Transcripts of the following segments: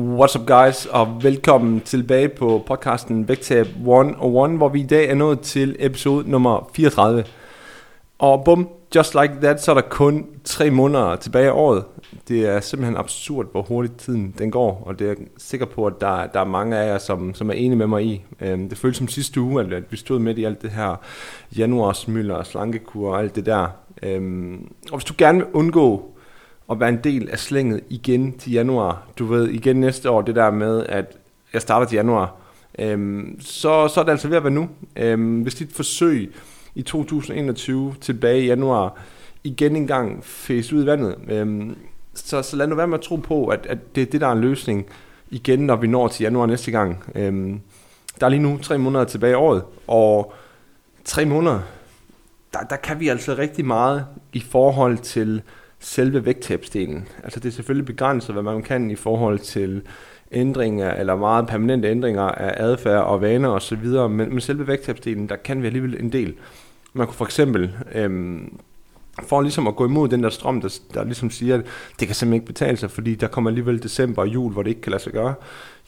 What's up guys, og velkommen tilbage på podcasten Vægtab 101, hvor vi i dag er nået til episode nummer 34. Og bum, just like that, så er der kun tre måneder tilbage af året. Det er simpelthen absurd, hvor hurtigt tiden den går, og det er jeg sikker på, at der, der er mange af jer, som, som er enige med mig i. Øhm, det føles som sidste uge, at, at vi stod midt i alt det her januarsmylder, slankekur og alt det der. Øhm, og hvis du gerne vil undgå at være en del af slænget igen til januar. Du ved, igen næste år, det der med, at jeg starter til januar. Øhm, så, så er det altså ved at være nu. Øhm, hvis dit forsøg i 2021 tilbage i januar igen engang fæs ud i vandet, øhm, så, så lad nu være med at tro på, at, at det er det, der er en løsning igen, når vi når til januar næste gang. Øhm, der er lige nu tre måneder tilbage i året, og tre måneder, der, der kan vi altså rigtig meget i forhold til selve vægttabsdelen. Altså det er selvfølgelig begrænset, hvad man kan i forhold til ændringer eller meget permanente ændringer af adfærd og vaner osv., men, men selve vægttabsdelen, der kan vi alligevel en del. Man kunne for eksempel, øhm, for ligesom at gå imod den der strøm, der, der ligesom siger, at det kan simpelthen ikke betale sig, fordi der kommer alligevel december og jul, hvor det ikke kan lade sig gøre,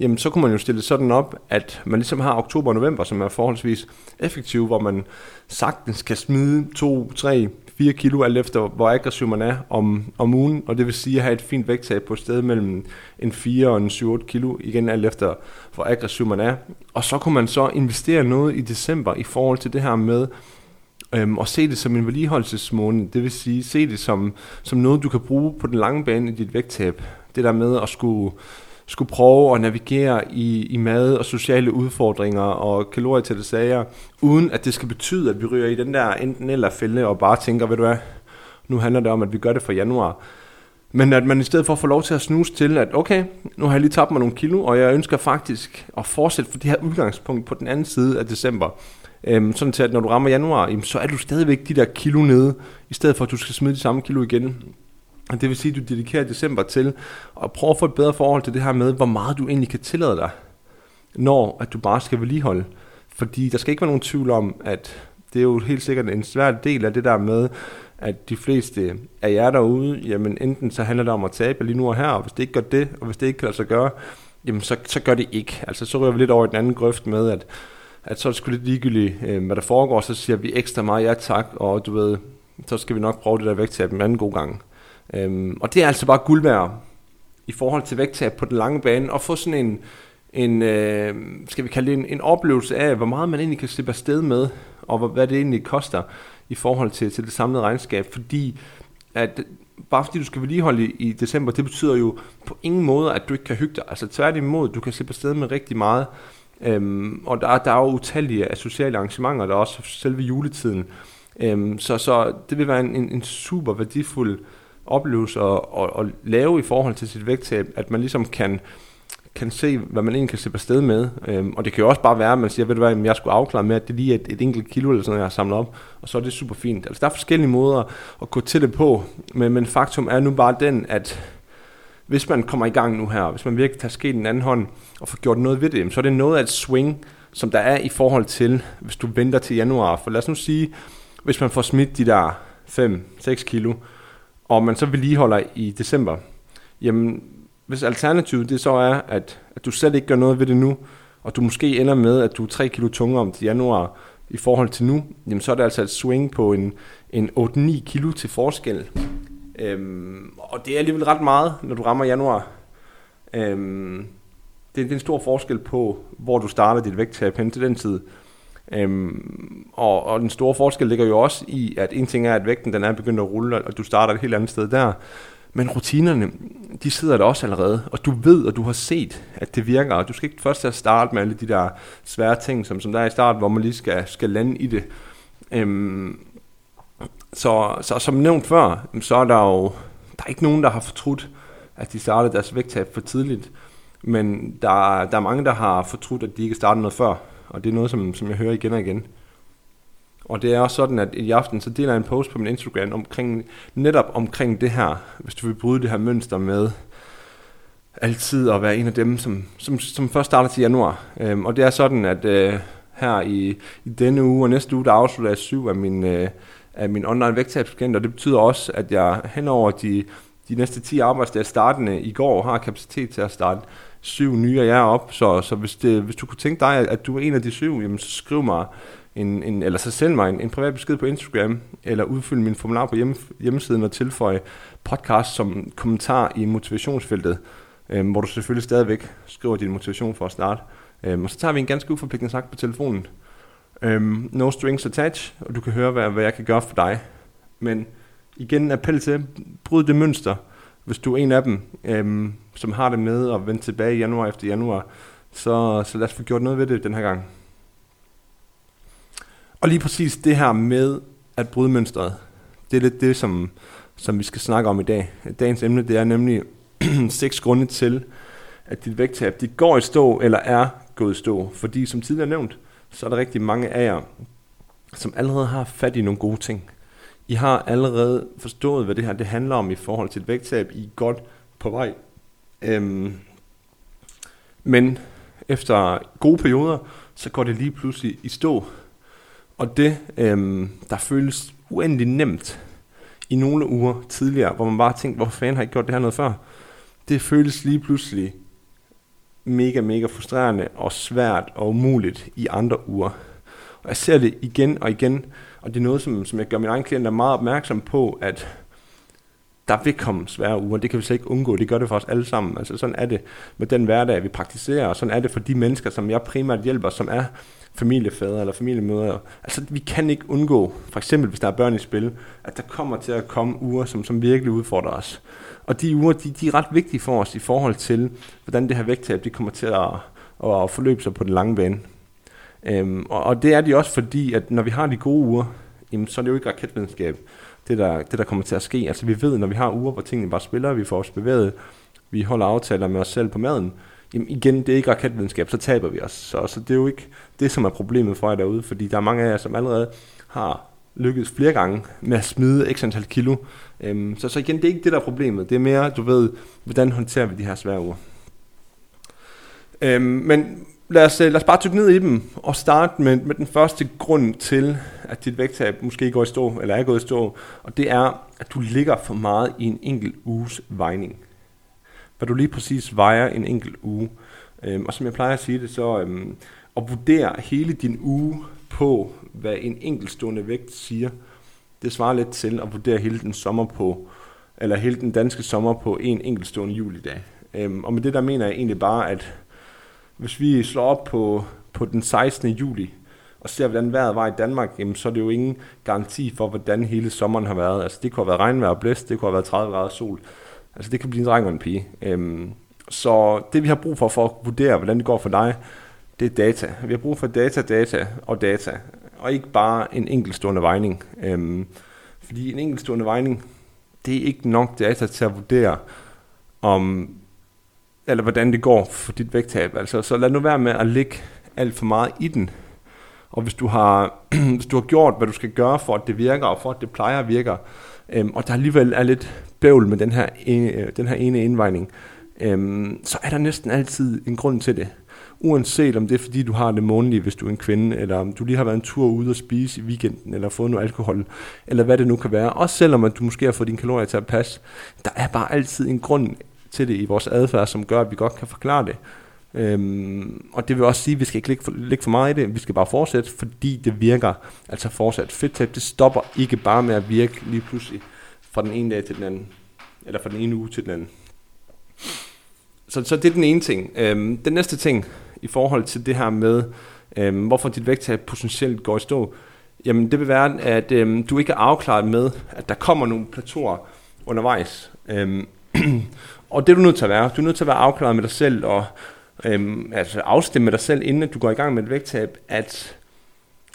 jamen så kunne man jo stille sådan op, at man ligesom har oktober og november, som er forholdsvis effektive, hvor man sagtens kan smide 2, 3, 4 kilo, alt efter hvor aggressiv man er om, om ugen, og det vil sige at have et fint vægttab på et sted mellem en 4 og en 7-8 kilo, igen alt efter hvor aggressiv man er. Og så kunne man så investere noget i december i forhold til det her med øhm, at se det som en vedligeholdelsesmåned, det vil sige se det som, som noget, du kan bruge på den lange bane i dit vægttab. Det der med at skulle skulle prøve at navigere i, i mad og sociale udfordringer og kalorietætte sager, uden at det skal betyde, at vi ryger i den der enten eller fælde og bare tænker, ved du hvad, nu handler det om, at vi gør det for januar. Men at man i stedet for får lov til at snuse til, at okay, nu har jeg lige tabt mig nogle kilo, og jeg ønsker faktisk at fortsætte for det her udgangspunkt på den anden side af december. Øhm, sådan til, at når du rammer januar, jamen, så er du stadigvæk de der kilo nede, i stedet for at du skal smide de samme kilo igen. Og det vil sige, at du dedikerer december til at prøve at få et bedre forhold til det her med, hvor meget du egentlig kan tillade dig, når at du bare skal vedligeholde. Fordi der skal ikke være nogen tvivl om, at det er jo helt sikkert en svær del af det der med, at de fleste af jer derude, jamen enten så handler det om at tabe lige nu og her, og hvis det ikke gør det, og hvis det ikke kan lade sig gøre, jamen så, så gør det ikke. Altså så rører vi lidt over i den anden grøft med, at, at så er det sgu lidt ligegyldigt, øh, hvad der foregår, så siger vi ekstra meget ja tak, og du ved, så skal vi nok prøve det der vægttab en anden god gang. Øhm, og det er altså bare guld værd i forhold til vægttab på den lange bane, og få sådan en, en øh, skal vi kalde det en, en oplevelse af, hvor meget man egentlig kan slippe afsted med, og hvad, hvad det egentlig koster i forhold til, til det samlede regnskab, fordi at bare fordi du skal vedligeholde i, i december, det betyder jo på ingen måde, at du ikke kan hygge dig. Altså tværtimod, du kan slippe afsted med rigtig meget, øhm, og der, der er jo utallige af sociale arrangementer, der er også selve juletiden. Øhm, så, så det vil være en, en, en super værdifuld oplevelse at, at, at lave i forhold til sit vægttab, at man ligesom kan, kan se, hvad man egentlig kan slippe afsted med. Øhm, og det kan jo også bare være, at man siger, ved du hvad, jeg skulle afklare med, at det lige er et, et enkelt kilo eller sådan noget, jeg har samlet op, og så er det super fint. Altså der er forskellige måder at gå til det på, men, men faktum er nu bare den, at hvis man kommer i gang nu her, hvis man virkelig tager sket en anden hånd og får gjort noget ved det, så er det noget af et swing, som der er i forhold til, hvis du venter til januar. For lad os nu sige, hvis man får smidt de der 5-6 kilo, og man så vedligeholder i december, jamen hvis alternativet det så er, at, at du slet ikke gør noget ved det nu, og du måske ender med, at du er 3 kilo tungere om til januar i forhold til nu, jamen så er det altså et swing på en, en 8-9 kilo til forskel. Øhm, og det er alligevel ret meget, når du rammer januar. Øhm, det, det er en stor forskel på, hvor du starter dit vægttab hen til den tid. Øhm, og, og den store forskel ligger jo også i, at en ting er, at vægten den er begyndt at rulle, og du starter et helt andet sted der. Men rutinerne, de sidder der også allerede, og du ved, og du har set, at det virker, og du skal ikke først til at starte med alle de der svære ting, som, som der er i start, hvor man lige skal, skal lande i det. Øhm, så, så som nævnt før, så er der jo der er ikke nogen, der har fortrudt, at de startede deres vægttab for tidligt. Men der, der er mange, der har fortrudt, at de ikke startede noget før. Og det er noget, som, som jeg hører igen og igen. Og det er også sådan, at i aften, så deler jeg en post på min Instagram omkring, netop omkring det her, hvis du vil bryde det her mønster med altid at være en af dem, som, som, som først starter til januar. Øhm, og det er sådan, at øh, her i, i denne uge og næste uge, der afslutter jeg syv af min, øh, af min online vægttabsklient, og det betyder også, at jeg henover de, de næste 10 arbejdsdage startende i går har kapacitet til at starte syv nye af jer op. Så, så hvis, det, hvis du kunne tænke dig, at du er en af de syv, jamen, så skriv mig en, en, eller så send mig en, en privat besked på Instagram, eller udfyld min formular på hjemme, hjemmesiden og tilføj podcast som kommentar i motivationsfeltet, øh, hvor du selvfølgelig stadigvæk skriver din motivation for at starte. Øh, og så tager vi en ganske uforpligtende snak på telefonen. Øh, no strings attached, og du kan høre, hvad, hvad jeg kan gøre for dig. Men igen appel til, bryd det mønster. Hvis du er en af dem, øhm, som har det med at vende tilbage i januar efter januar, så, så lad os få gjort noget ved det den her gang. Og lige præcis det her med at bryde mønstret, det er lidt det, som, som vi skal snakke om i dag. Dagens emne, det er nemlig seks grunde til, at dit vægttab de går i stå, eller er gået i stå. Fordi som tidligere nævnt, så er der rigtig mange af jer, som allerede har fat i nogle gode ting. I har allerede forstået, hvad det her det handler om i forhold til et vægttab. I er godt på vej. Øhm, men efter gode perioder, så går det lige pludselig i stå. Og det, øhm, der føles uendelig nemt i nogle uger tidligere, hvor man bare tænkte, hvorfor fanden har jeg ikke gjort det her noget før? Det føles lige pludselig mega, mega frustrerende og svært og umuligt i andre uger. Og jeg ser det igen og igen, og det er noget, som, som jeg gør mine egne klienter meget opmærksom på, at der vil komme svære uger, det kan vi slet ikke undgå, det gør det for os alle sammen. Altså sådan er det med den hverdag, vi praktiserer, og sådan er det for de mennesker, som jeg primært hjælper, som er familiefædre eller familiemødre. Altså vi kan ikke undgå, for eksempel hvis der er børn i spil, at der kommer til at komme uger, som, som virkelig udfordrer os. Og de uger, de, de er ret vigtige for os i forhold til, hvordan det her vægttab, det kommer til at, at forløbe sig på den lange bane. Øhm, og, og det er de også fordi, at når vi har de gode uger, jamen, så er det jo ikke raketvidenskab, det der, det der kommer til at ske. Altså vi ved, når vi har uger, hvor tingene bare spiller, vi får os bevæget, vi holder aftaler med os selv på maden, jamen igen, det er ikke raketvidenskab, så taber vi os. Så, så det er jo ikke det, som er problemet for jer derude, fordi der er mange af jer, som allerede har lykkedes flere gange med at smide x antal kilo. Øhm, så, så igen, det er ikke det, der er problemet. Det er mere, du ved, hvordan håndterer vi de her svære uger. Øhm, men lad os, øh, lad os bare tykke ned i dem og starte med, med den første grund til, at dit vægttab måske går i stå, eller er gået i stå, og det er, at du ligger for meget i en enkelt uges vejning. Hvad du lige præcis vejer en enkelt uge. Øhm, og som jeg plejer at sige det, så øhm, at vurdere hele din uge på, hvad en enkeltstående vægt siger, det svarer lidt til at vurdere hele den sommer på, eller hele den danske sommer på en enkeltstående julidag. Øhm, og med det der mener jeg egentlig bare, at hvis vi slår op på, på den 16. juli, og ser, hvordan vejret var i Danmark, jamen, så er det jo ingen garanti for, hvordan hele sommeren har været. Altså, det kunne have været regnvejr og blæst, det kunne have været 30 grader sol. Altså, det kan blive en dreng og en pige. Øhm, så det, vi har brug for, for at vurdere, hvordan det går for dig, det er data. Vi har brug for data, data og data, og ikke bare en enkeltstående vejning. Øhm, fordi en enkeltstående vejning, det er ikke nok data til at vurdere, om eller hvordan det går for dit vægttab. Altså, så lad nu være med at ligge alt for meget i den. Og hvis du har, hvis du har gjort, hvad du skal gøre for, at det virker, og for, at det plejer at virke, øhm, og der alligevel er lidt bøvl med den her e, øh, den her ene indvejning, øhm, så er der næsten altid en grund til det. Uanset om det er fordi, du har det månedlige, hvis du er en kvinde, eller om du lige har været en tur ude og spise i weekenden, eller fået noget alkohol, eller hvad det nu kan være. Også selvom at du måske har fået dine kalorier til at passe. Der er bare altid en grund til det i vores adfærd, som gør, at vi godt kan forklare det. Øhm, og det vil også sige, at vi skal ikke lægge for, lægge for meget i det, vi skal bare fortsætte, fordi det virker. Altså fortsat. Fedttab, det stopper ikke bare med at virke lige pludselig fra den ene dag til den anden, eller fra den ene uge til den anden. Så, så det er den ene ting. Øhm, den næste ting i forhold til det her med, øhm, hvorfor dit vægttab potentielt går i stå, jamen det vil være, at øhm, du ikke er afklaret med, at der kommer nogle plateauer undervejs. Øhm, og det er du nødt til at være. Du er nødt til at være afklaret med dig selv, og øhm, altså afstemme med dig selv, inden du går i gang med et vægttab, at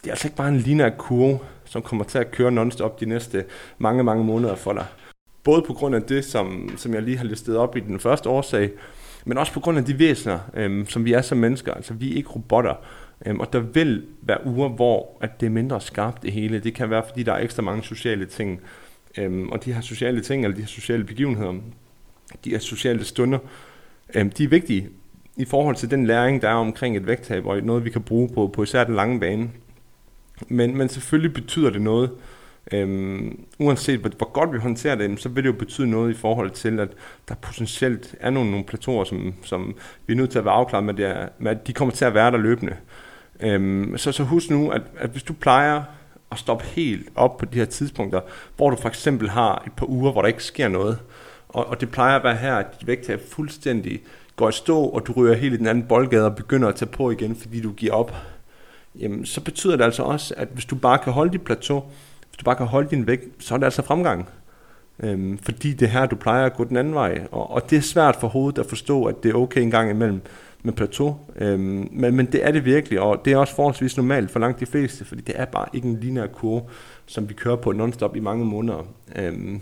det er altså ikke bare en linær kurve, som kommer til at køre nonstop de næste mange, mange måneder for dig. både på grund af det, som, som jeg lige har listet op i den første årsag, men også på grund af de væsener, øhm, som vi er som mennesker. Altså, vi er ikke robotter. Øhm, og der vil være uger, hvor at det er mindre skarpt det hele. Det kan være, fordi der er ekstra mange sociale ting. Øhm, og de her sociale ting, eller de her sociale begivenheder, de her sociale stunder, øh, de er vigtige i forhold til den læring, der er omkring et vægttab, og noget, vi kan bruge på, på især den lange bane. Men, men selvfølgelig betyder det noget, Øhm, uanset hvor, hvor godt vi håndterer det, så vil det jo betyde noget i forhold til, at der potentielt er nogle, nogle plateauer, som, som vi er nødt til at være afklaret med, det med at de kommer til at være der løbende. Øhm, så, så husk nu, at, at hvis du plejer at stoppe helt op på de her tidspunkter, hvor du for eksempel har et par uger, hvor der ikke sker noget, og, og det plejer at være her, at dit vægttab fuldstændig går i stå, og du ryger helt i den anden boldgade og begynder at tage på igen, fordi du giver op, jamen, så betyder det altså også, at hvis du bare kan holde dit plateau, hvis du bare kan holde din vægt, så er det altså fremgang. Øhm, fordi det her, du plejer at gå den anden vej. Og, og det er svært for hovedet at forstå, at det er okay en gang imellem med plateau. Øhm, men, men det er det virkelig, og det er også forholdsvis normalt for langt de fleste, fordi det er bare ikke en lineær kurve, som vi kører på nonstop i mange måneder. Øhm,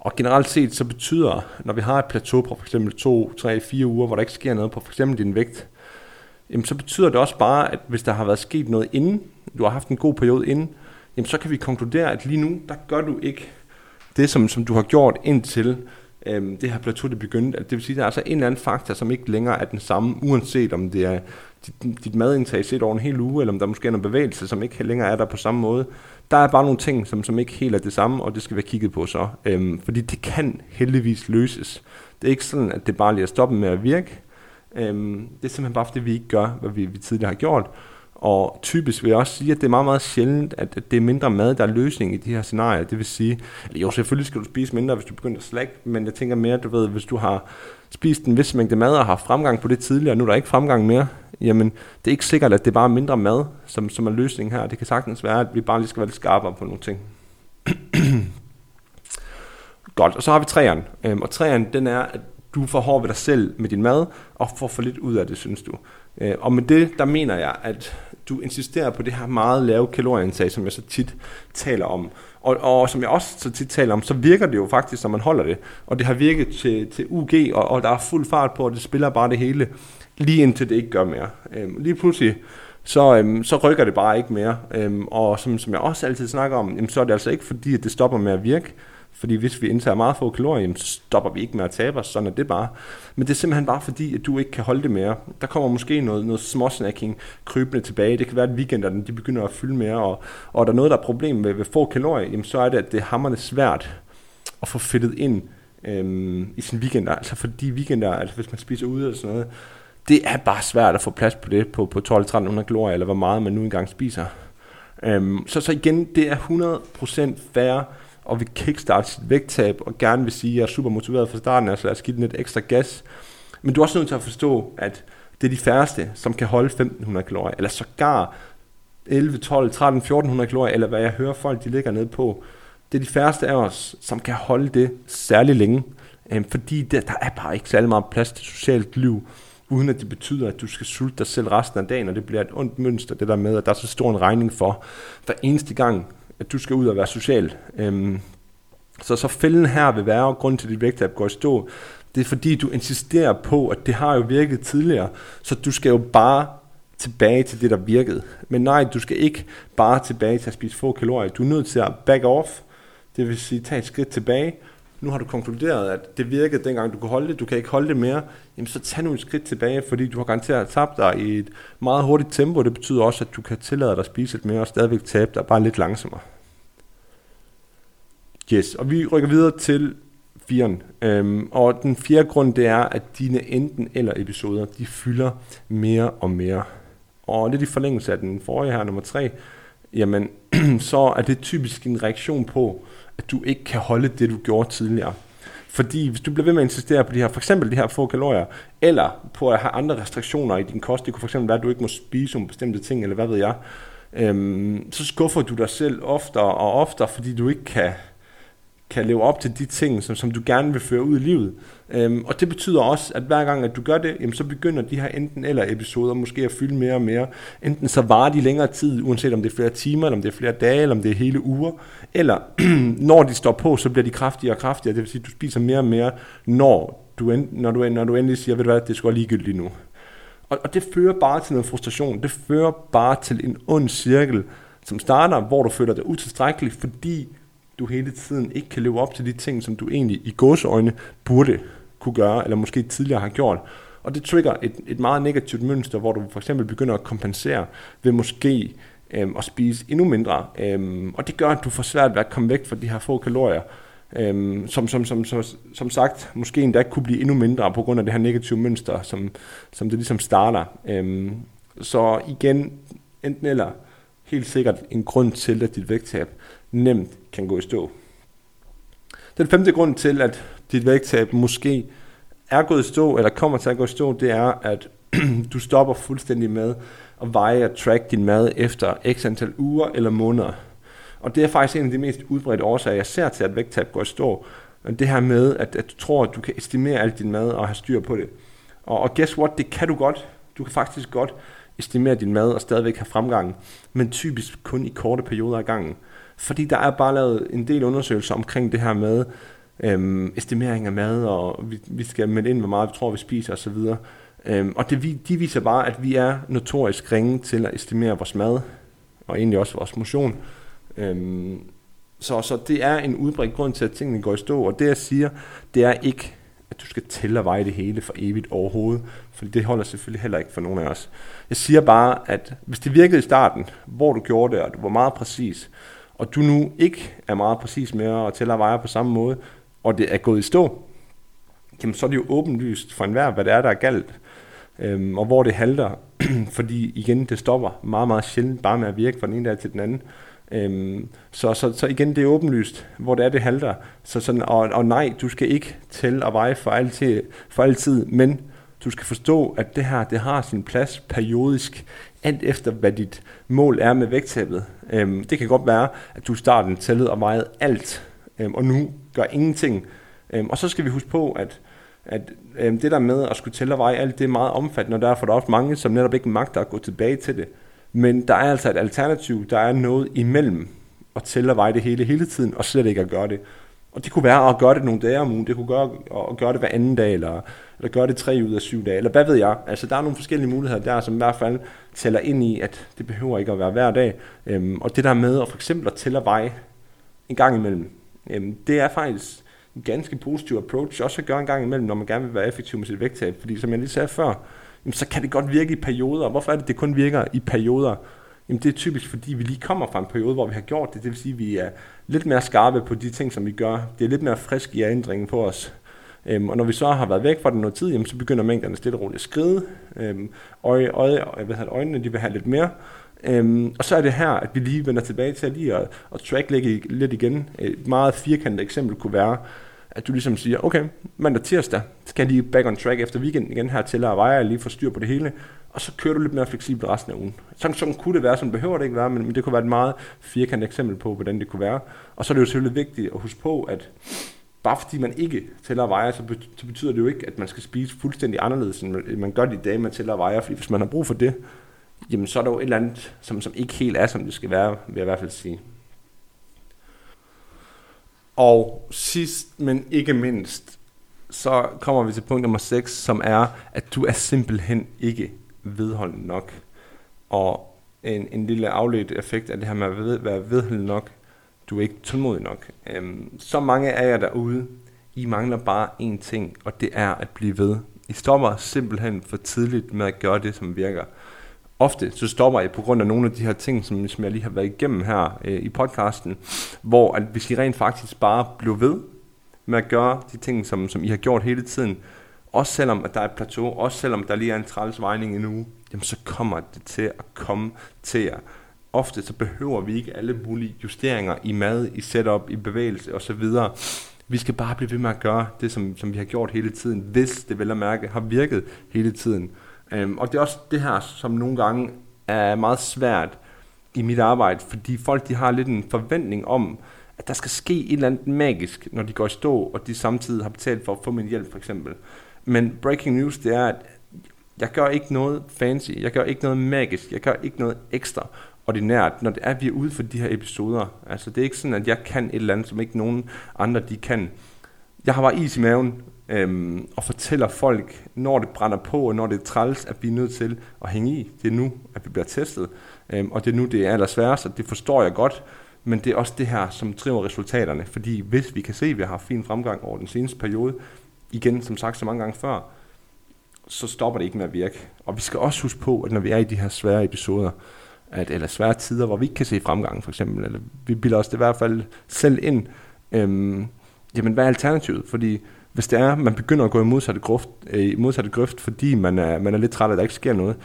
og generelt set så betyder, når vi har et plateau på for eksempel 2, 3, 4 uger, hvor der ikke sker noget på for eksempel din vægt, jamen så betyder det også bare, at hvis der har været sket noget inden, du har haft en god periode inden, jamen så kan vi konkludere, at lige nu, der gør du ikke det, som, som du har gjort indtil øhm, det her plateau det begyndte. det vil sige, at der er altså en eller anden faktor, som ikke længere er den samme, uanset om det er dit, dit madindtag set over en hel uge, eller om der måske er noget bevægelse, som ikke længere er der på samme måde. Der er bare nogle ting, som, som ikke helt er det samme, og det skal være kigget på så. Øhm, fordi det kan heldigvis løses. Det er ikke sådan, at det bare lige er stoppet med at virke. Øhm, det er simpelthen bare, fordi vi ikke gør, hvad vi, vi tidligere har gjort. Og typisk vil jeg også sige, at det er meget, meget sjældent, at det er mindre mad, der er løsning i de her scenarier. Det vil sige, at jo, selvfølgelig skal du spise mindre, hvis du begynder at slække, men jeg tænker mere, du ved, hvis du har spist en vis mængde mad og har fremgang på det tidligere, og nu er der ikke fremgang mere, jamen det er ikke sikkert, at det er bare mindre mad, som, som er løsningen her. Det kan sagtens være, at vi bare lige skal være lidt skarpere på nogle ting. Godt, og så har vi træerne. Øhm, og træerne, den er, at du får hård ved dig selv med din mad, og får for lidt ud af det, synes du. Øh, og med det, der mener jeg, at du insisterer på det her meget lave kalorieindtag, som jeg så tit taler om. Og, og som jeg også så tit taler om, så virker det jo faktisk, når man holder det. Og det har virket til, til UG, og, og der er fuld fart på, og det spiller bare det hele, lige indtil det ikke gør mere. Øhm, lige pludselig, så, øhm, så rykker det bare ikke mere. Øhm, og som, som jeg også altid snakker om, jamen, så er det altså ikke fordi, at det stopper med at virke. Fordi hvis vi indtager meget få kalorier, så stopper vi ikke med at tabe os, sådan er det bare. Men det er simpelthen bare fordi, at du ikke kan holde det mere. Der kommer måske noget, noget småsnacking krybende tilbage. Det kan være, at weekenderne de begynder at fylde mere, og, og der er noget, der er problem med, ved få kalorier, jamen, så er det, at det er hammerne svært at få fedtet ind øhm, i sin weekender. Altså fordi weekender, altså hvis man spiser ude og sådan noget, det er bare svært at få plads på det på, på 12-1300 kalorier, eller hvor meget man nu engang spiser. Øhm, så, så igen, det er 100% færre og vil kickstarte sit vægttab, og gerne vil sige, at jeg er super motiveret fra starten, altså lad os give den lidt ekstra gas. Men du er også nødt til at forstå, at det er de færreste, som kan holde 1500 kalorier, eller sågar 11, 12, 13, 1400 kalorier, eller hvad jeg hører folk, de ligger ned på. Det er de færreste af os, som kan holde det særlig længe, øh, fordi der, der er bare ikke særlig meget plads til socialt liv, uden at det betyder, at du skal sulte dig selv resten af dagen, og det bliver et ondt mønster, det der med, at der er så stor en regning for, hver eneste gang, at du skal ud og være social. Øhm, så, så fælden her vil være, grund til, at dit vægttab går i stå, det er fordi, du insisterer på, at det har jo virket tidligere, så du skal jo bare tilbage til det, der virkede. Men nej, du skal ikke bare tilbage til at spise få kalorier. Du er nødt til at back off, det vil sige tage et skridt tilbage, nu har du konkluderet, at det virkede dengang, du kunne holde det, du kan ikke holde det mere, jamen så tag nu et skridt tilbage, fordi du har garanteret tabt dig i et meget hurtigt tempo. Det betyder også, at du kan tillade dig at spise lidt mere og stadigvæk tabe dig bare lidt langsommere. Yes, og vi rykker videre til firen. Øhm, og den fjerde grund, det er, at dine enten eller episoder, de fylder mere og mere. Og lidt i forlængelse af den forrige her, nummer tre, jamen, så er det typisk en reaktion på, at du ikke kan holde det, du gjorde tidligere. Fordi hvis du bliver ved med at insistere på de her, for eksempel de her få kalorier, eller på at have andre restriktioner i din kost, det kunne for eksempel være, at du ikke må spise nogle bestemte ting, eller hvad ved jeg, øhm, så skuffer du dig selv oftere og oftere, fordi du ikke kan kan leve op til de ting, som, som du gerne vil føre ud i livet. Øhm, og det betyder også, at hver gang, at du gør det, jamen, så begynder de her enten eller episoder måske at fylde mere og mere. Enten så varer de længere tid, uanset om det er flere timer, eller om det er flere dage, eller om det er hele uger. Eller når de står på, så bliver de kraftigere og kraftigere. Det vil sige, at du spiser mere og mere, når du, end, når du, når du endelig siger, ved du hvad, det skal ligegyldigt nu. Og, og det fører bare til noget frustration. Det fører bare til en ond cirkel, som starter, hvor du føler dig utilstrækkelig, fordi du hele tiden ikke kan leve op til de ting, som du egentlig i gåseøjne burde kunne gøre, eller måske tidligere har gjort. Og det trigger et, et meget negativt mønster, hvor du for eksempel begynder at kompensere ved måske øhm, at spise endnu mindre. Øhm, og det gør, at du får svært ved at komme væk fra de her få kalorier, øhm, som, som, som, som, som sagt måske endda kunne blive endnu mindre på grund af det her negative mønster, som, som det ligesom starter. Øhm, så igen, enten eller, helt sikkert en grund til, at dit vægttab nemt kan gå i stå. Den femte grund til, at dit vægttab måske er gået i stå, eller kommer til at gå i stå, det er, at du stopper fuldstændig med at veje og track din mad efter x antal uger eller måneder. Og det er faktisk en af de mest udbredte årsager, jeg ser til, at vægttab går i stå. Det her med, at, at du tror, at du kan estimere alt din mad og have styr på det. Og, og guess what, det kan du godt. Du kan faktisk godt estimere din mad og stadigvæk have fremgang, men typisk kun i korte perioder af gangen. Fordi der er bare lavet en del undersøgelser omkring det her med øhm, estimering af mad, og vi, vi skal melde ind, hvor meget vi tror, vi spiser osv. Øhm, og det, de viser bare, at vi er notorisk ringe til at estimere vores mad, og egentlig også vores motion. Øhm, så, så det er en udbredt grund til, at tingene går i stå, og det jeg siger, det er ikke, at du skal tælle og veje det hele for evigt overhovedet, for det holder selvfølgelig heller ikke for nogen af os. Jeg siger bare, at hvis det virkede i starten, hvor du gjorde det, og du var meget præcis, og du nu ikke er meget præcis med at tælle og veje på samme måde, og det er gået i stå, jamen så er det jo åbenlyst for enhver, hvad det er, der er galt, øhm, og hvor det halter, fordi igen, det stopper meget, meget sjældent bare med at virke fra den ene dag til den anden. Øhm, så, så, så igen, det er åbenlyst, hvor det er, det halter. Så sådan, og, og nej, du skal ikke tælle og veje for altid, for altid, men du skal forstå, at det her, det har sin plads periodisk, alt efter hvad dit mål er med vægttabet. Øhm, det kan godt være, at du starten tællede og vejede alt, øhm, og nu gør ingenting. Øhm, og så skal vi huske på, at, at øhm, det der med at skulle tælle og veje alt, det er meget omfattende, og derfor er der også mange, som netop ikke magter at gå tilbage til det. Men der er altså et alternativ, der er noget imellem at tælle og veje det hele hele tiden, og slet ikke at gøre det. Og det kunne være at gøre det nogle dage om ugen, det kunne gøre at gøre det hver anden dag, eller, eller gøre det tre ud af syv dage, eller hvad ved jeg. Altså der er nogle forskellige muligheder der, som i hvert fald tæller ind i, at det behøver ikke at være hver dag. Øhm, og det der med at for eksempel at tælle vej en gang imellem, øhm, det er faktisk en ganske positiv approach, også at gøre en gang imellem, når man gerne vil være effektiv med sit vægttab. Fordi som jeg lige sagde før, jamen, så kan det godt virke i perioder. Hvorfor er det, det kun virker i perioder? Jamen det er typisk, fordi vi lige kommer fra en periode, hvor vi har gjort det. Det vil sige, at vi er lidt mere skarpe på de ting, som vi gør. Det er lidt mere frisk i ændringen på os. Øhm, og når vi så har været væk fra det noget tid, jamen, så begynder mængderne stille og roligt at skride. Øhm, øje, øje, hvad hedder, øjnene de vil have lidt mere. Øhm, og så er det her, at vi lige vender tilbage til at lige at, at tracklægge lidt igen. Et meget firkantet eksempel kunne være, at du ligesom siger, okay, mandag tirsdag, skal jeg lige back on track efter weekenden igen her til at veje, og lige få styr på det hele, og så kører du lidt mere fleksibelt resten af ugen. Sådan, sådan kunne det være, sådan behøver det ikke være, men, men det kunne være et meget firkantet eksempel på, hvordan det kunne være. Og så er det jo selvfølgelig vigtigt at huske på, at bare fordi man ikke tæller vejer, så, betyder det jo ikke, at man skal spise fuldstændig anderledes, end man gør det i dag, man tæller vejer, fordi hvis man har brug for det, jamen så er der jo et eller andet, som, som ikke helt er, som det skal være, vil jeg i hvert fald sige. Og sidst, men ikke mindst, så kommer vi til punkt nummer 6, som er, at du er simpelthen ikke vedholdende nok. Og en, en lille afledt effekt af det her med at være vedholdende nok, du er ikke tålmodig nok. Øhm, så mange af jer derude, I mangler bare én ting, og det er at blive ved. I stopper simpelthen for tidligt med at gøre det, som virker ofte så stopper jeg på grund af nogle af de her ting, som, som jeg lige har været igennem her øh, i podcasten, hvor at hvis I rent faktisk bare blev ved med at gøre de ting, som, som I har gjort hele tiden, også selvom at der er et plateau, også selvom der lige er en træls vejning endnu, jamen så kommer det til at komme til jer. Ofte så behøver vi ikke alle mulige justeringer i mad, i setup, i bevægelse osv. Vi skal bare blive ved med at gøre det, som, som vi har gjort hele tiden, hvis det vel at mærke har virket hele tiden. Øhm, og det er også det her, som nogle gange er meget svært i mit arbejde, fordi folk de har lidt en forventning om, at der skal ske et eller andet magisk, når de går i stå, og de samtidig har betalt for at få min hjælp, for eksempel. Men breaking news, det er, at jeg gør ikke noget fancy, jeg gør ikke noget magisk, jeg gør ikke noget ekstra ordinært, når det er, at vi er ude for de her episoder. Altså, det er ikke sådan, at jeg kan et eller andet, som ikke nogen andre de kan. Jeg har bare is i maven, øhm, og fortæller folk, når det brænder på, og når det er træls, at vi er nødt til at hænge i. Det er nu, at vi bliver testet, øhm, og det er nu, det er allersværest, og det forstår jeg godt, men det er også det her, som driver resultaterne, fordi hvis vi kan se, at vi har haft fin fremgang over den seneste periode, igen, som sagt så mange gange før, så stopper det ikke med at virke. Og vi skal også huske på, at når vi er i de her svære episoder, at, eller svære tider, hvor vi ikke kan se fremgang, for eksempel, eller vi bilder os det i hvert fald selv ind, øhm, jamen hvad er alternativet? Fordi hvis det er, man begynder at gå i modsatte grøft, øh, i modsatte grøft fordi man er, man er lidt træt af, at der ikke sker noget,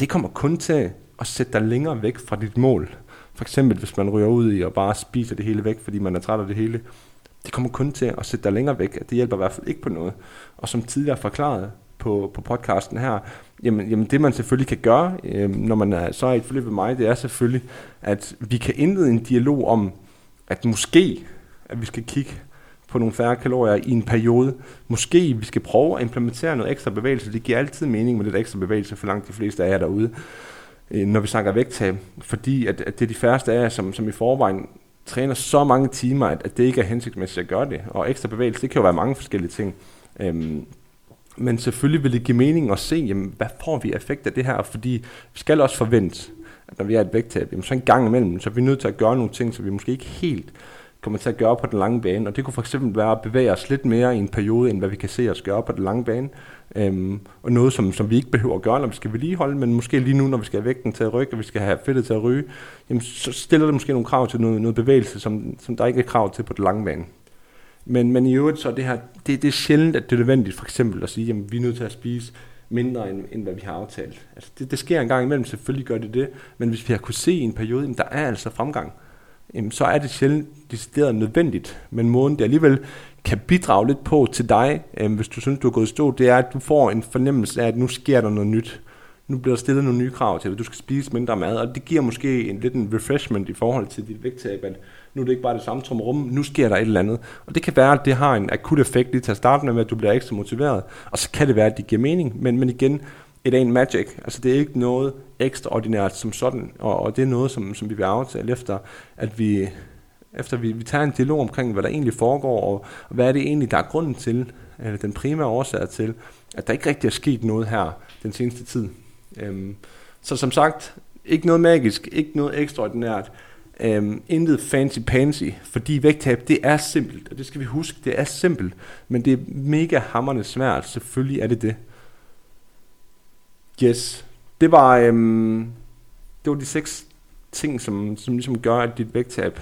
det kommer kun til at sætte dig længere væk fra dit mål. For eksempel, hvis man ryger ud i og bare spiser det hele væk, fordi man er træt af det hele. Det kommer kun til at sætte dig længere væk. Det hjælper i hvert fald ikke på noget. Og som tidligere forklaret på, på podcasten her, jamen, jamen det man selvfølgelig kan gøre, øh, når man er så er i et forløb med mig, det er selvfølgelig, at vi kan indlede en dialog om, at måske, at vi skal kigge på nogle færre kalorier i en periode. Måske vi skal prøve at implementere noget ekstra bevægelse. Det giver altid mening med lidt ekstra bevægelse for langt de fleste af jer derude, øh, når vi snakker vægttab. Fordi at, at det er de færreste af jer, som, som i forvejen træner så mange timer, at, at det ikke er hensigtsmæssigt at gøre det. Og ekstra bevægelse, det kan jo være mange forskellige ting. Øhm, men selvfølgelig vil det give mening at se, jamen, hvad får vi effekt af det her, fordi vi skal også forvente, at når vi er et vægttab, jamen, så en gang imellem, så er vi nødt til at gøre nogle ting, som vi måske ikke helt kommer til at gøre på den lange bane. Og det kunne for eksempel være at bevæge os lidt mere i en periode, end hvad vi kan se os gøre på den lange bane. Øhm, og noget, som, som vi ikke behøver at gøre, når vi skal vedligeholde, men måske lige nu, når vi skal have vægten til at rykke, og vi skal have fedtet til at ryge, jamen, så stiller det måske nogle krav til noget, noget bevægelse, som, som der ikke er krav til på den lange bane. Men, men i øvrigt så er det her, det, det er sjældent, at det er nødvendigt for eksempel at sige, jamen vi er nødt til at spise mindre, end, end hvad vi har aftalt. Altså, det, det sker en gang imellem, selvfølgelig gør det det, men hvis vi har kunne se i en periode, jamen, der er altså fremgang, jamen, så er det sjældent decideret nødvendigt. Men måden det alligevel kan bidrage lidt på til dig, øh, hvis du synes, du er gået i stå, det er, at du får en fornemmelse af, at nu sker der noget nyt. Nu bliver der stillet nogle nye krav til at Du skal spise mindre mad, og det giver måske en lidt en refreshment i forhold til dit vægttab, at nu er det ikke bare det samme tomme rum, nu sker der et eller andet. Og det kan være, at det har en akut effekt lige til at starte med, at du bliver ekstra motiveret, og så kan det være, at det giver mening. Men, men igen, it ain't magic. Altså det er ikke noget ekstraordinært som sådan, og, og det er noget, som, som vi vil aftale efter, at vi, efter vi, vi tager en dialog omkring, hvad der egentlig foregår, og, og hvad er det egentlig, der er grunden til, eller den primære årsag til, at der ikke rigtig er sket noget her den seneste tid. Øhm, så som sagt, ikke noget magisk, ikke noget ekstraordinært, øhm, intet fancy-pansy, fordi vægttab, det er simpelt, og det skal vi huske, det er simpelt, men det er mega hammerne svært, selvfølgelig er det det. Yes, det var, øhm, det var de seks ting, som, som ligesom gør, at dit vægttab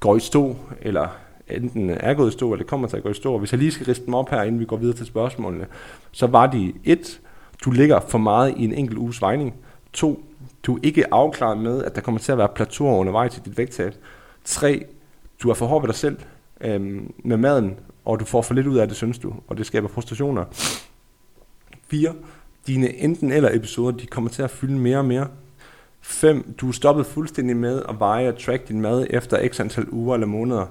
går i stå, eller enten er gået i stå, eller kommer til at gå i stå. Hvis jeg lige skal riste dem op her, inden vi går videre til spørgsmålene, så var de et, du ligger for meget i en enkelt uges vejning. To, du er ikke afklaret med, at der kommer til at være plateauer undervejs i dit vægttab. Tre, du er for hård ved dig selv øhm, med maden, og du får for lidt ud af det, synes du, og det skaber frustrationer. 4. Dine enten eller episoder, de kommer til at fylde mere og mere. 5. Du er stoppet fuldstændig med at veje og track din mad efter x antal uger eller måneder.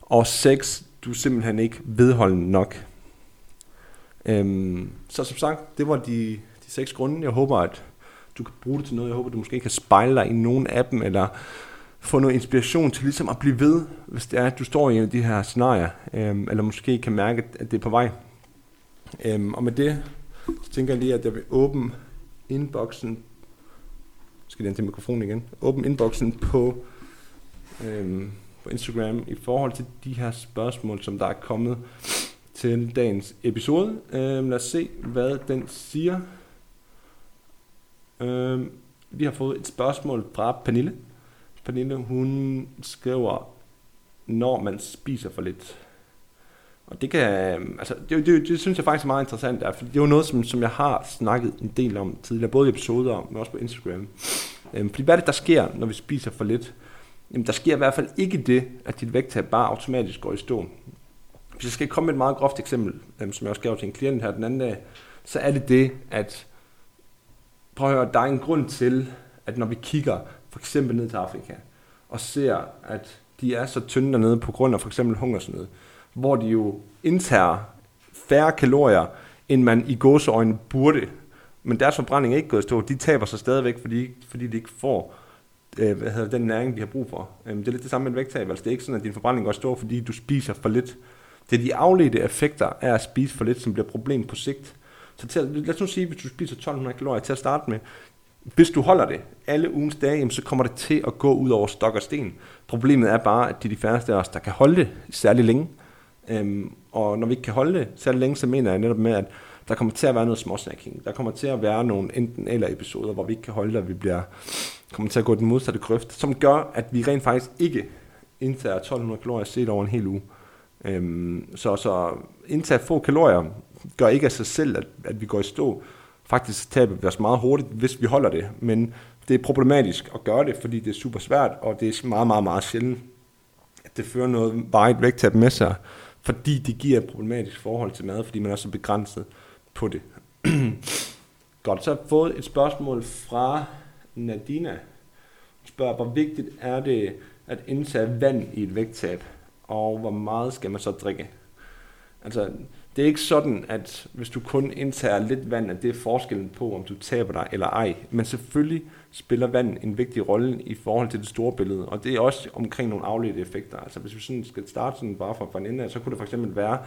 Og 6. Du er simpelthen ikke vedholden nok. Øhm, så som sagt, det var de, de seks grunde. Jeg håber, at du kan bruge det til noget. Jeg håber, du måske kan spejle dig i nogen af dem, eller få noget inspiration til ligesom at blive ved, hvis det er, at du står i en af de her scenarier, øhm, eller måske kan mærke, at det er på vej. Øhm, og med det, så tænker jeg lige, at jeg vil åbne inboxen, skal den til mikrofonen igen, åbne inboxen på, øhm, på Instagram i forhold til de her spørgsmål, som der er kommet til dagens episode. Øhm, lad os se, hvad den siger. Øhm, vi har fået et spørgsmål fra Pernille. Pernille, hun skriver, når man spiser for lidt. Og det kan, altså, det, det, det synes jeg faktisk er meget interessant, der, for det er jo noget, som, som jeg har snakket en del om tidligere, både i episoder, men også på Instagram. Øhm, fordi hvad er det, der sker, når vi spiser for lidt? Jamen, der sker i hvert fald ikke det, at dit vægttab bare automatisk går i stå. Hvis jeg skal komme med et meget groft eksempel, øhm, som jeg også gav til en klient her den anden dag, så er det det, at prøv at høre, der er en grund til, at når vi kigger for eksempel ned til Afrika, og ser, at de er så tynde dernede på grund af for eksempel hungersnød, hvor de jo indtager færre kalorier, end man i gåseøjne burde. Men deres forbrænding er ikke gået stå. De taber sig stadigvæk, fordi, fordi de ikke får øh, hvad hedder, den næring, de har brug for. Øh, det er lidt det samme med vægttab. Altså, det er ikke sådan, at din forbrænding går stå, fordi du spiser for lidt. Det er de afledte effekter af at spise for lidt, som bliver problem på sigt. Så til, lad os nu sige, hvis du spiser 1200 kalorier til at starte med, hvis du holder det alle ugens dage, jamen, så kommer det til at gå ud over stok og sten. Problemet er bare, at det er de færreste af os, der kan holde det særlig længe. Øhm, og når vi ikke kan holde det særlig længe, så mener jeg netop med, at der kommer til at være noget småsnacking. Der kommer til at være nogle enten eller episoder, hvor vi ikke kan holde det, og vi bliver, kommer til at gå den modsatte grøft, som gør, at vi rent faktisk ikke indtager 1200 kalorier set over en hel uge. Øhm, så, så indtage få kalorier gør ikke af sig selv, at, at vi går i stå. Faktisk taber vi os meget hurtigt, hvis vi holder det, men det er problematisk at gøre det, fordi det er super svært, og det er meget, meget, meget sjældent, at det fører noget varigt vægttab med sig, fordi det giver et problematisk forhold til mad, fordi man er så begrænset på det. Godt, så har jeg fået et spørgsmål fra Nadina. Hun spørger, hvor vigtigt er det at indtage vand i et vægttab, og hvor meget skal man så drikke? Altså, det er ikke sådan, at hvis du kun indtager lidt vand, at det er forskellen på, om du taber dig eller ej. Men selvfølgelig spiller vand en vigtig rolle i forhold til det store billede, og det er også omkring nogle afledte effekter. Altså hvis vi sådan skal starte sådan bare fra, fra en ende af, så kunne det for eksempel være,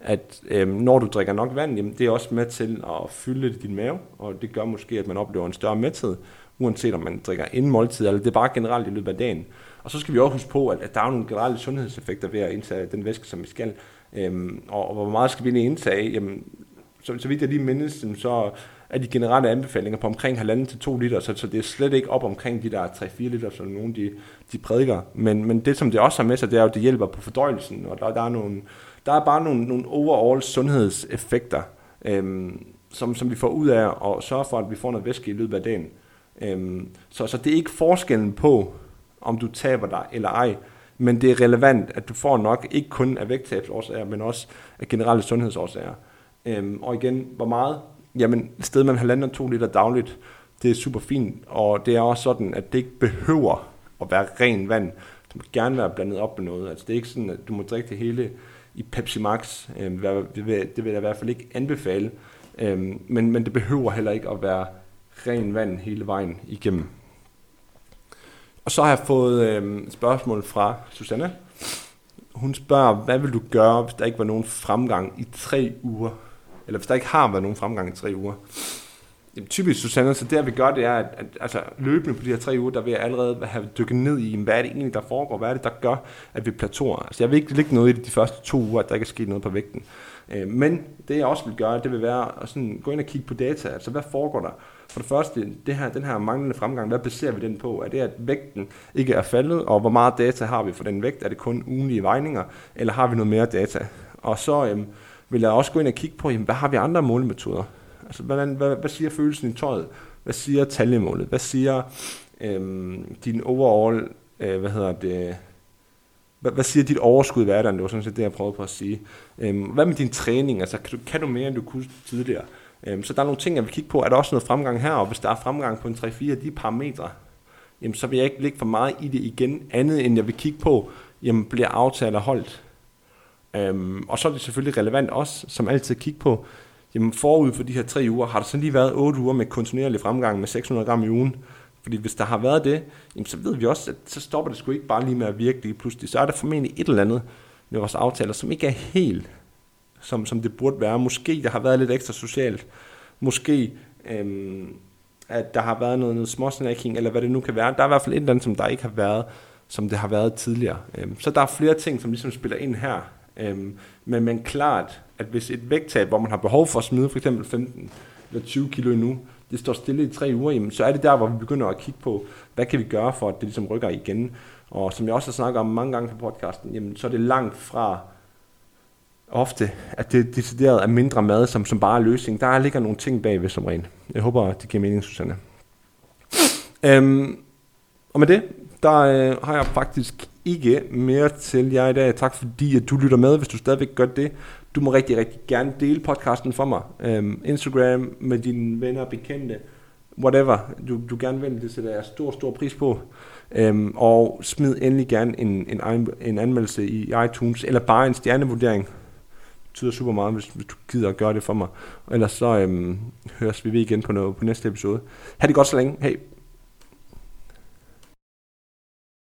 at øh, når du drikker nok vand, jamen, det er også med til at fylde din mave, og det gør måske, at man oplever en større mæthed, uanset om man drikker inden måltid, eller det er bare generelt i løbet af dagen. Og så skal vi også huske på, at, at der er nogle generelle sundhedseffekter ved at indtage den væske, som vi skal. Øhm, og, og hvor meget skal vi egentlig indtage? Jamen, så, så vidt jeg lige mindes, så af de generelle anbefalinger på omkring 1,5 til 2 liter, så, så det er slet ikke op omkring de der 3-4 liter, som nogen de, de prædiker. Men, men det, som det også har med sig, det er jo, at det hjælper på fordøjelsen, og der, der, er, nogle, der er bare nogle, nogle overall sundhedseffekter, øhm, som, som vi får ud af at sørge for, at vi får noget væske i løbet af dagen. Øhm, så, så det er ikke forskellen på, om du taber dig eller ej, men det er relevant, at du får nok, ikke kun af vægttabsårsager, men også af generelle sundhedsårsager. Øhm, og igen, hvor meget? Jamen, et sted mellem halvanden og to liter dagligt, det er super fint, og det er også sådan, at det ikke behøver at være ren vand. Det må gerne være blandet op med noget. Altså, det er ikke sådan, at du må drikke det hele i Pepsi Max. Øhm, det, vil, det vil jeg i hvert fald ikke anbefale. Øhm, men, men det behøver heller ikke at være ren vand hele vejen igennem. Og så har jeg fået øh, et spørgsmål fra Susanne. Hun spørger, hvad vil du gøre, hvis der ikke var nogen fremgang i tre uger? Eller hvis der ikke har været nogen fremgang i tre uger? Jamen, typisk, Susanne, så det vi gør, det er, at, at altså, løbende på de her tre uger, der vil jeg allerede have dykket ned i, hvad er det egentlig, der foregår? Hvad er det, der gør, at vi plateauer? Altså, jeg vil ikke lægge noget i de første to uger, at der ikke er sket noget på vægten. Øh, men det, jeg også vil gøre, det vil være at sådan, gå ind og kigge på data. Altså, hvad foregår der? For det første, det her, den her manglende fremgang, hvad baserer vi den på? Er det, at vægten ikke er faldet, og hvor meget data har vi for den vægt? Er det kun ugenlige vejninger, eller har vi noget mere data? Og så Øh, vil jeg også gå ind og kigge på, jamen, hvad har vi andre målemetoder? Altså, hvordan, hvad, hvad siger følelsen i tøjet? Hvad siger taljemålet? Hvad siger øhm, din overall, øh, hvad hedder det, hvad, hvad siger dit overskud i hverdagen? Det var sådan set det, jeg prøvede på at sige. Øhm, hvad med din træning? Altså, kan du, kan du mere, end du kunne tidligere? Øhm, så der er nogle ting, jeg vil kigge på. Er der også noget fremgang her? Og hvis der er fremgang på en 3-4 af de parametre, jamen, så vil jeg ikke lægge for meget i det igen, andet end jeg vil kigge på, jamen, bliver aftaler holdt? Øhm, og så er det selvfølgelig relevant også, som altid, at kigge på, jamen forud for de her tre uger, har der så lige været 8 uger med kontinuerlig fremgang med 600 gram i ugen? Fordi hvis der har været det, jamen så ved vi også, at så stopper det sgu ikke bare lige med at virke lige pludselig. Så er der formentlig et eller andet med vores aftaler, som ikke er helt som, som det burde være. Måske der har været lidt ekstra socialt. Måske øhm, at der har været noget, noget småsnacking, eller hvad det nu kan være. Der er i hvert fald et eller andet, som der ikke har været, som det har været tidligere. Øhm, så der er flere ting, som ligesom spiller ind her. Øhm, men, men klart, at hvis et vægttab, hvor man har behov for at smide for eksempel 15 eller 20 kilo nu, det står stille i tre uger, jamen, så er det der, hvor vi begynder at kigge på, hvad kan vi gøre for, at det ligesom rykker igen. Og som jeg også har snakket om mange gange på podcasten, jamen, så er det langt fra ofte, at det decideret er mindre mad, som, som bare er løsning. Der ligger nogle ting bagved som regel. Jeg håber, det giver mening, Susanne. Øhm, og med det, der øh, har jeg faktisk ikke mere til jer i dag. Tak fordi, at du lytter med. Hvis du stadigvæk gør det, du må rigtig, rigtig gerne dele podcasten for mig. Øhm, Instagram med dine venner og bekendte. Whatever, du, du gerne vil. Det sætter jeg stor, stor pris på. Øhm, og smid endelig gerne en, en, en anmeldelse i iTunes, eller bare en stjernevurdering. Det betyder super meget, hvis, hvis du gider at gøre det for mig. Ellers så øhm, høres vi ved igen på, noget, på næste episode. Ha' det godt så længe. Hej.